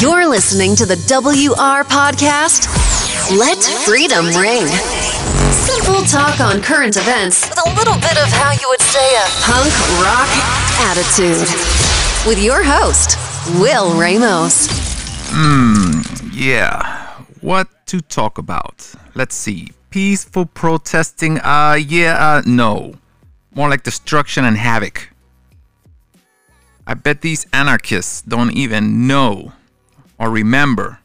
You're listening to the WR Podcast. Let freedom ring. Simple talk on current events with a little bit of how you would say a punk rock attitude. With your host, Will Ramos. Hmm, yeah. What to talk about? Let's see. Peaceful protesting. Uh, yeah, uh, no. More like destruction and havoc. I bet these anarchists don't even know or remember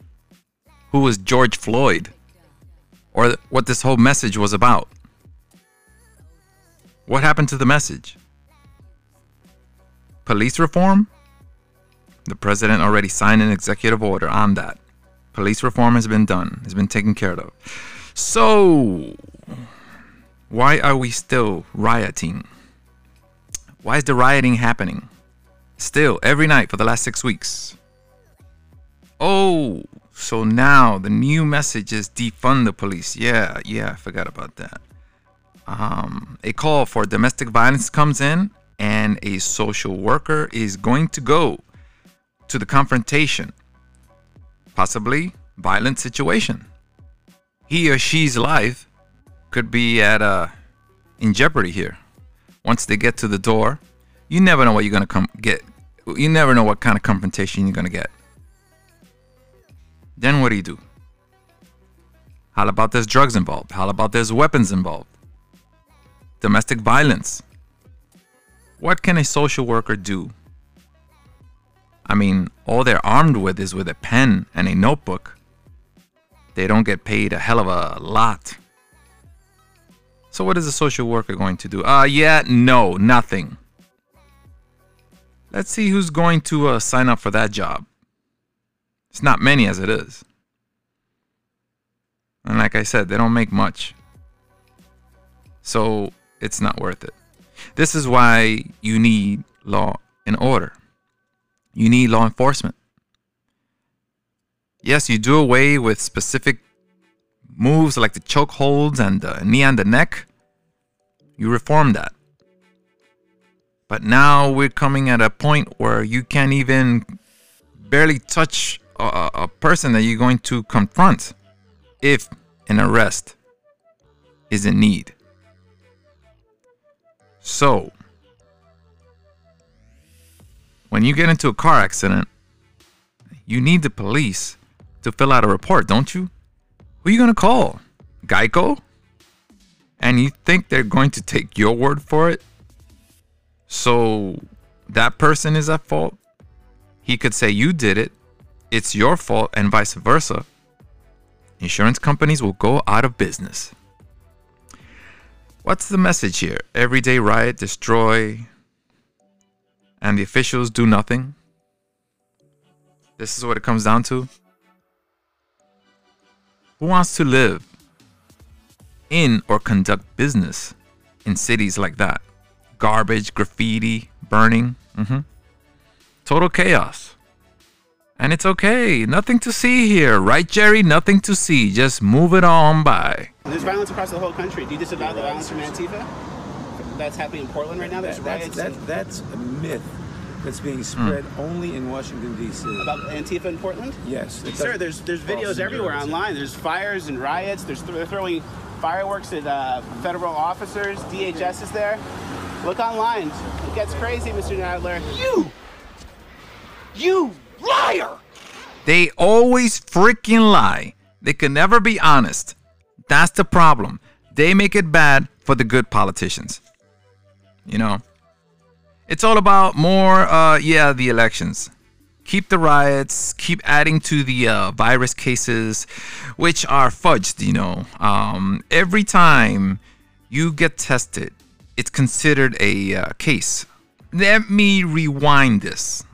who was George Floyd or what this whole message was about. What happened to the message? Police reform? The president already signed an executive order on that. Police reform has been done, has been taken care of. So, why are we still rioting? Why is the rioting happening? Still, every night for the last six weeks. Oh, so now the new message is defund the police. Yeah, yeah, I forgot about that. Um, a call for domestic violence comes in, and a social worker is going to go to the confrontation, possibly violent situation. He or she's life could be at uh, in jeopardy here. Once they get to the door, you never know what you're gonna come get. You never know what kind of confrontation you're gonna get. Then what do you do? How about there's drugs involved? How about there's weapons involved? Domestic violence. What can a social worker do? I mean, all they're armed with is with a pen and a notebook. They don't get paid a hell of a lot. So what is a social worker going to do? Uh yeah, no, nothing. Let's see who's going to uh, sign up for that job. It's not many as it is. And like I said, they don't make much. So it's not worth it. This is why you need law and order. You need law enforcement. Yes, you do away with specific moves like the choke holds and the knee on the neck. You reform that. But now we're coming at a point where you can't even barely touch a, person that you're going to confront if an arrest is in need. So, when you get into a car accident, you need the police to fill out a report, don't you? Who are you going to call? Geico? And you think they're going to take your word for it? So that person is at fault? He could say you did it, it's your fault, and vice versa. Insurance companies will go out of business. What's the message here? Everyday riot, destroy, and the officials do nothing? This is what it comes down to? Who wants to live in or conduct business in cities like that? Garbage, graffiti, burning. mm-hmm. Total chaos. And it's okay. Nothing to see here. Right, Jerry? Nothing to see. Just move it on by. There's violence across the whole country. Do you disavow the violence from Antifa? That's happening in Portland right now. There's That's, riots that, in- that's a myth that's being spread only in Washington, D.C. about Antifa in Portland. Yes. it Sir, doesn't- there's there's videos everywhere narrative. online. There's fires and riots. There's they're throwing fireworks at uh, federal officers. DHS is there. Look online. It gets crazy, Mr. Nadler. You! You liar! They always freaking lie. They can never be honest. That's the problem. They make it bad for the good politicians. You know? It's all about more, uh, yeah, the elections. Keep the riots, keep adding to the uh, virus cases, which are fudged, you know. Um, every time you get tested, it's considered a uh, case. Let me rewind this.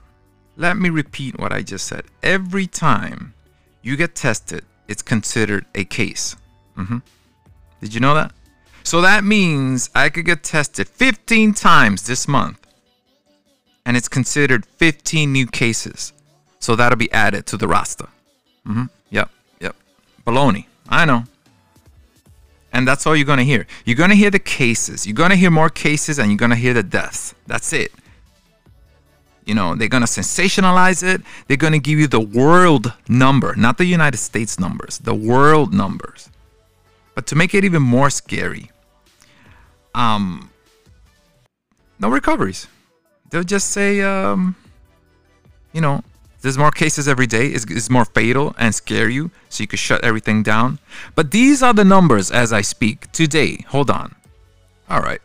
Let me repeat what I just said. Every time you get tested, it's considered a case. hmm Did you know that? So that means I could get tested 15 times this month, and it's considered 15 new cases. So that'll be added to the roster. hmm Yep, yep. Baloney. I know. And that's all you're gonna hear. You're gonna hear the cases. You're gonna hear more cases, and you're gonna hear the deaths. That's it. You know, they're going to sensationalize it. They're going to give you the world number, not the United States numbers, the world numbers. But to make it even more scary, um, no recoveries. They'll just say, um, you know, there's more cases every day. It's, it's more fatal and scare you, so you could shut everything down. But these are the numbers as I speak today. Hold on. All right.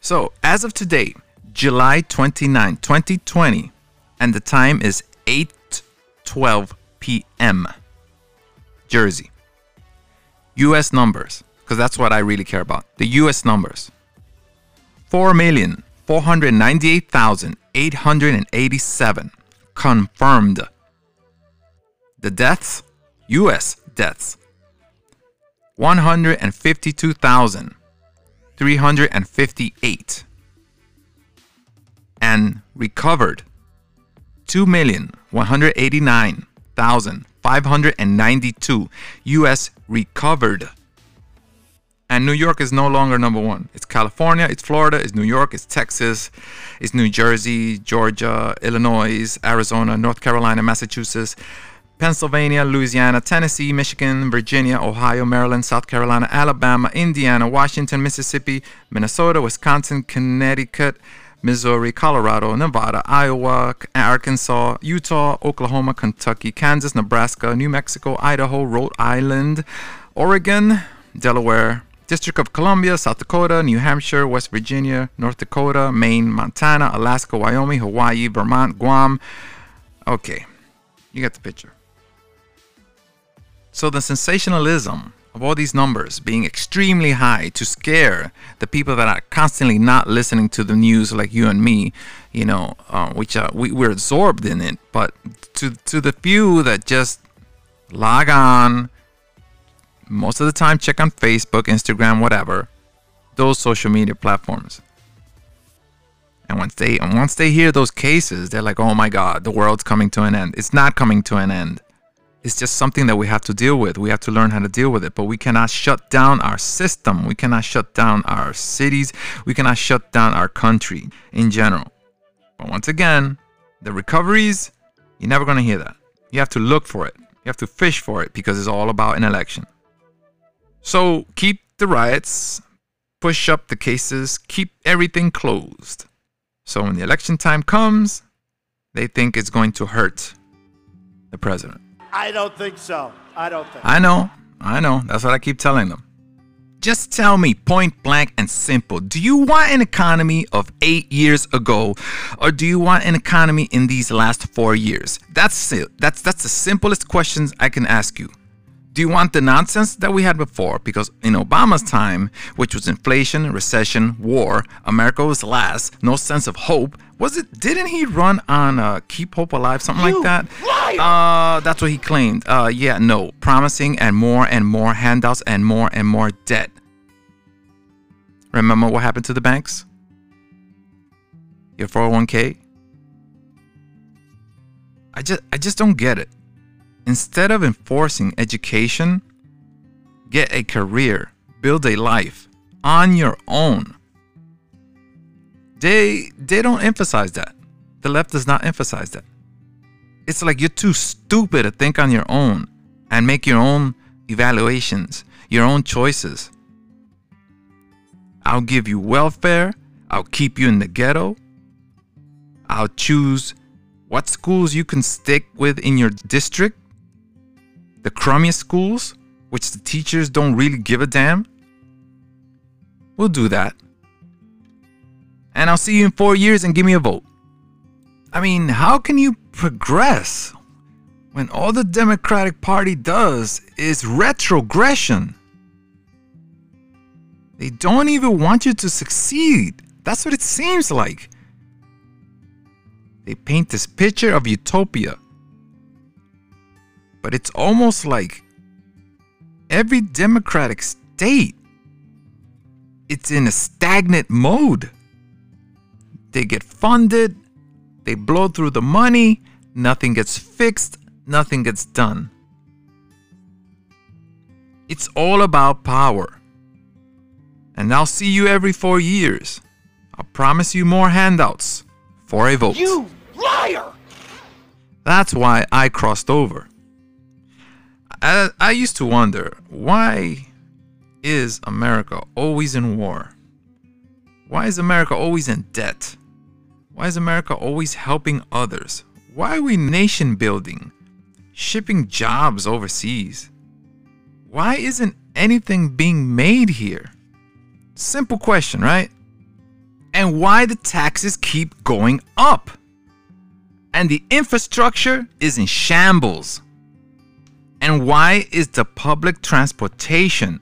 So as of today, July 29, 2020, and the time is 8:12 p.m. Jersey. US numbers, because that's what I really care about. The US numbers. 4,498,887 confirmed. The deaths, US deaths, 152,358 and recovered 2,189,592 US recovered. And New York is no longer number one. It's California, it's Florida, it's New York, it's Texas, it's New Jersey, Georgia, Illinois, Arizona, North Carolina, Massachusetts, Pennsylvania, Louisiana, Tennessee, Michigan, Virginia, Ohio, Maryland, South Carolina, Alabama, Indiana, Washington, Mississippi, Minnesota, Wisconsin, Connecticut, Missouri, Colorado, Nevada, Iowa, Arkansas, Utah, Oklahoma, Kentucky, Kansas, Nebraska, New Mexico, Idaho, Rhode Island, Oregon, Delaware, District of Columbia, South Dakota, New Hampshire, West Virginia, North Dakota, Maine, Montana, Alaska, Wyoming, Hawaii, Vermont, Guam. Okay, you get the picture. So the sensationalism of all these numbers being extremely high to scare the people that are constantly not listening to the news like you and me, you know, uh, which uh, we, we're absorbed in it. But to, to the few that just log on, most of the time check on Facebook, Instagram, whatever, those social media platforms. And once they and once they hear those cases, they're like, "Oh my God, the world's coming to an end." It's not coming to an end. It's just something that we have to deal with. We have to learn how to deal with it. But we cannot shut down our system. We cannot shut down our cities. We cannot shut down our country in general. But once again, the recoveries, you're never going to hear that. You have to look for it. You have to fish for it because it's all about an election. So keep the riots, push up the cases, keep everything closed. So when the election time comes, they think it's going to hurt the president. I don't think so. I don't think. I know, I know. That's what I keep telling them. Just tell me point blank and simple do you want an economy of eight years ago or do you want an economy in these last four years? That's it. That's, that's the simplest questions I can ask you. Do you want the nonsense that we had before? Because in Obama's time, which was inflation, recession, war, America was last, no sense of hope. Was it? Didn't he run on uh, Keep Hope Alive, something You like that? Uh, that's what he claimed. Uh, yeah, no, promising and more and more handouts and more and more debt. Remember what happened to the banks? Your 401k. I just, I just don't get it instead of enforcing education, get a career, build a life on your own. They they don't emphasize that. The left does not emphasize that. It's like you're too stupid to think on your own and make your own evaluations, your own choices. I'll give you welfare, I'll keep you in the ghetto. I'll choose what schools you can stick with in your district the crummiest schools, which the teachers don't really give a damn, we'll do that. And I'll see you in four years and give me a vote. I mean, how can you progress when all the Democratic Party does is retrogression? They don't even want you to succeed. That's what it seems like. They paint this picture of utopia but it's almost like every democratic state it's in a stagnant mode. They get funded they blow through the money nothing gets fixed nothing gets done. It's all about power. And i'll see you every four years. I'll promise you more handouts for a vote. You Liar! That's why I crossed over. I, I used to wonder why is America always in war? Why is America always in debt? Why is America always helping others? Why are we nation building, shipping jobs overseas? Why isn't anything being made here? Simple question, right? And why the taxes keep going up? And the infrastructure is in shambles. And why is the public transportation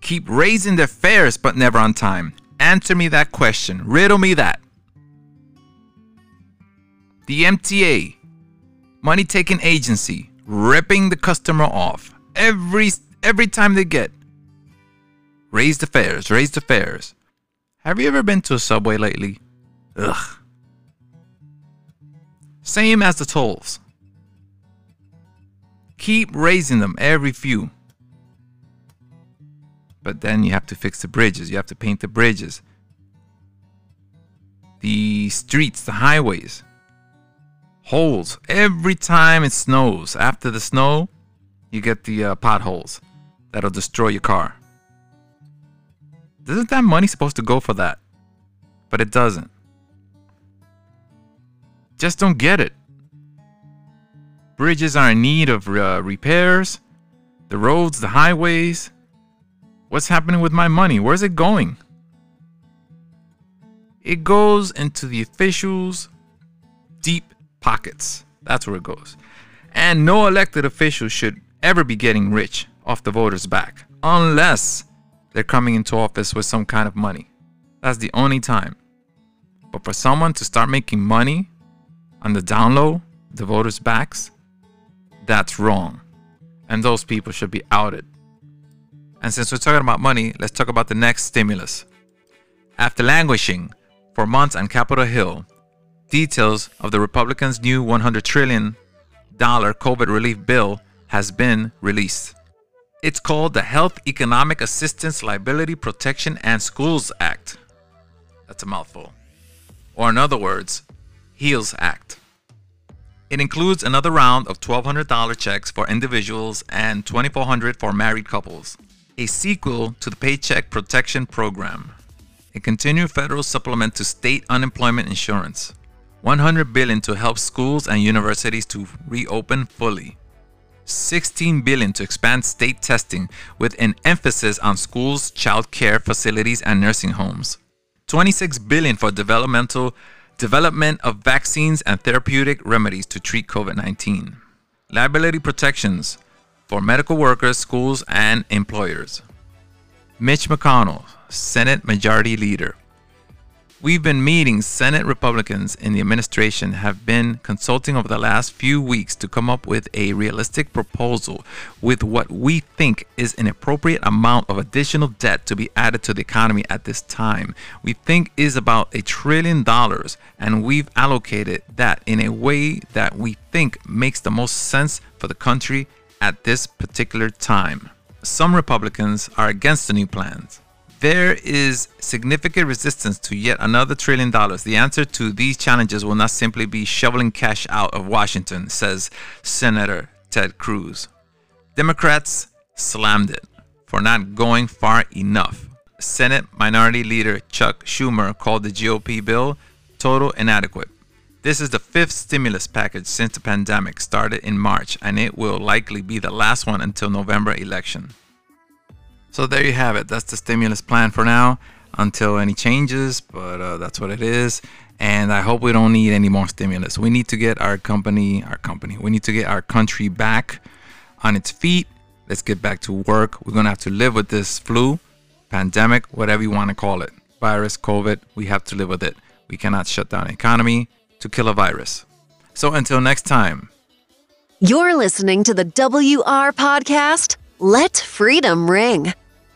keep raising their fares but never on time? Answer me that question. Riddle me that. The MTA, money taking agency, ripping the customer off every every time they get. Raise the fares, raise the fares. Have you ever been to a subway lately? Ugh. Same as the tolls. Keep raising them every few. But then you have to fix the bridges, you have to paint the bridges, the streets, the highways, holes. Every time it snows, after the snow, you get the uh, potholes that'll destroy your car. Isn't that money supposed to go for that? But it doesn't. Just don't get it. Bridges are in need of uh, repairs. The roads, the highways. What's happening with my money? Where's it going? It goes into the officials' deep pockets. That's where it goes. And no elected official should ever be getting rich off the voters' back unless they're coming into office with some kind of money. That's the only time. But for someone to start making money on the down low, the voters' backs, that's wrong. And those people should be outed. And since we're talking about money, let's talk about the next stimulus. After languishing for months on Capitol Hill, details of the Republicans' new $100 trillion COVID relief bill has been released. It's called the Health Economic Assistance Liability Protection and Schools Act. That's a mouthful. Or, in other words, HEALS Act. It includes another round of $1,200 checks for individuals and $2,400 for married couples, a sequel to the Paycheck Protection Program, a continued federal supplement to state unemployment insurance, $100 billion to help schools and universities to reopen fully, $16 billion to expand state testing with an emphasis on schools, child care facilities and nursing homes. $26 billion for developmental development of vaccines and therapeutic remedies to treat COVID-19. Liability protections for medical workers, schools and employers. Mitch McConnell, Senate Majority Leader, We've been meeting Senate Republicans in the administration have been consulting over the last few weeks to come up with a realistic proposal with what we think is an appropriate amount of additional debt to be added to the economy at this time. We think is about a trillion dollars and we've allocated that in a way that we think makes the most sense for the country at this particular time. Some Republicans are against the new plans there is significant resistance to yet another trillion dollars. The answer to these challenges will not simply be shoveling cash out of Washington, says Senator Ted Cruz. Democrats slammed it for not going far enough. Senate Minority Leader Chuck Schumer called the GOP bill total inadequate. This is the fifth stimulus package since the pandemic started in March, and it will likely be the last one until November election. So there you have it. That's the stimulus plan for now until any changes, but uh, that's what it is. And I hope we don't need any more stimulus. We need to get our company, our company, we need to get our country back on its feet. Let's get back to work. We're going to have to live with this flu, pandemic, whatever you want to call it. Virus, COVID, we have to live with it. We cannot shut down economy to kill a virus. So until next time. You're listening to the WR podcast. Let freedom ring.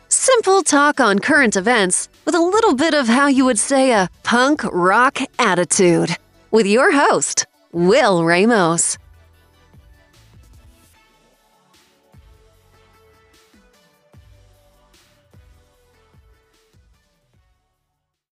Simple talk on current events with a little bit of how you would say a punk rock attitude. With your host, Will Ramos.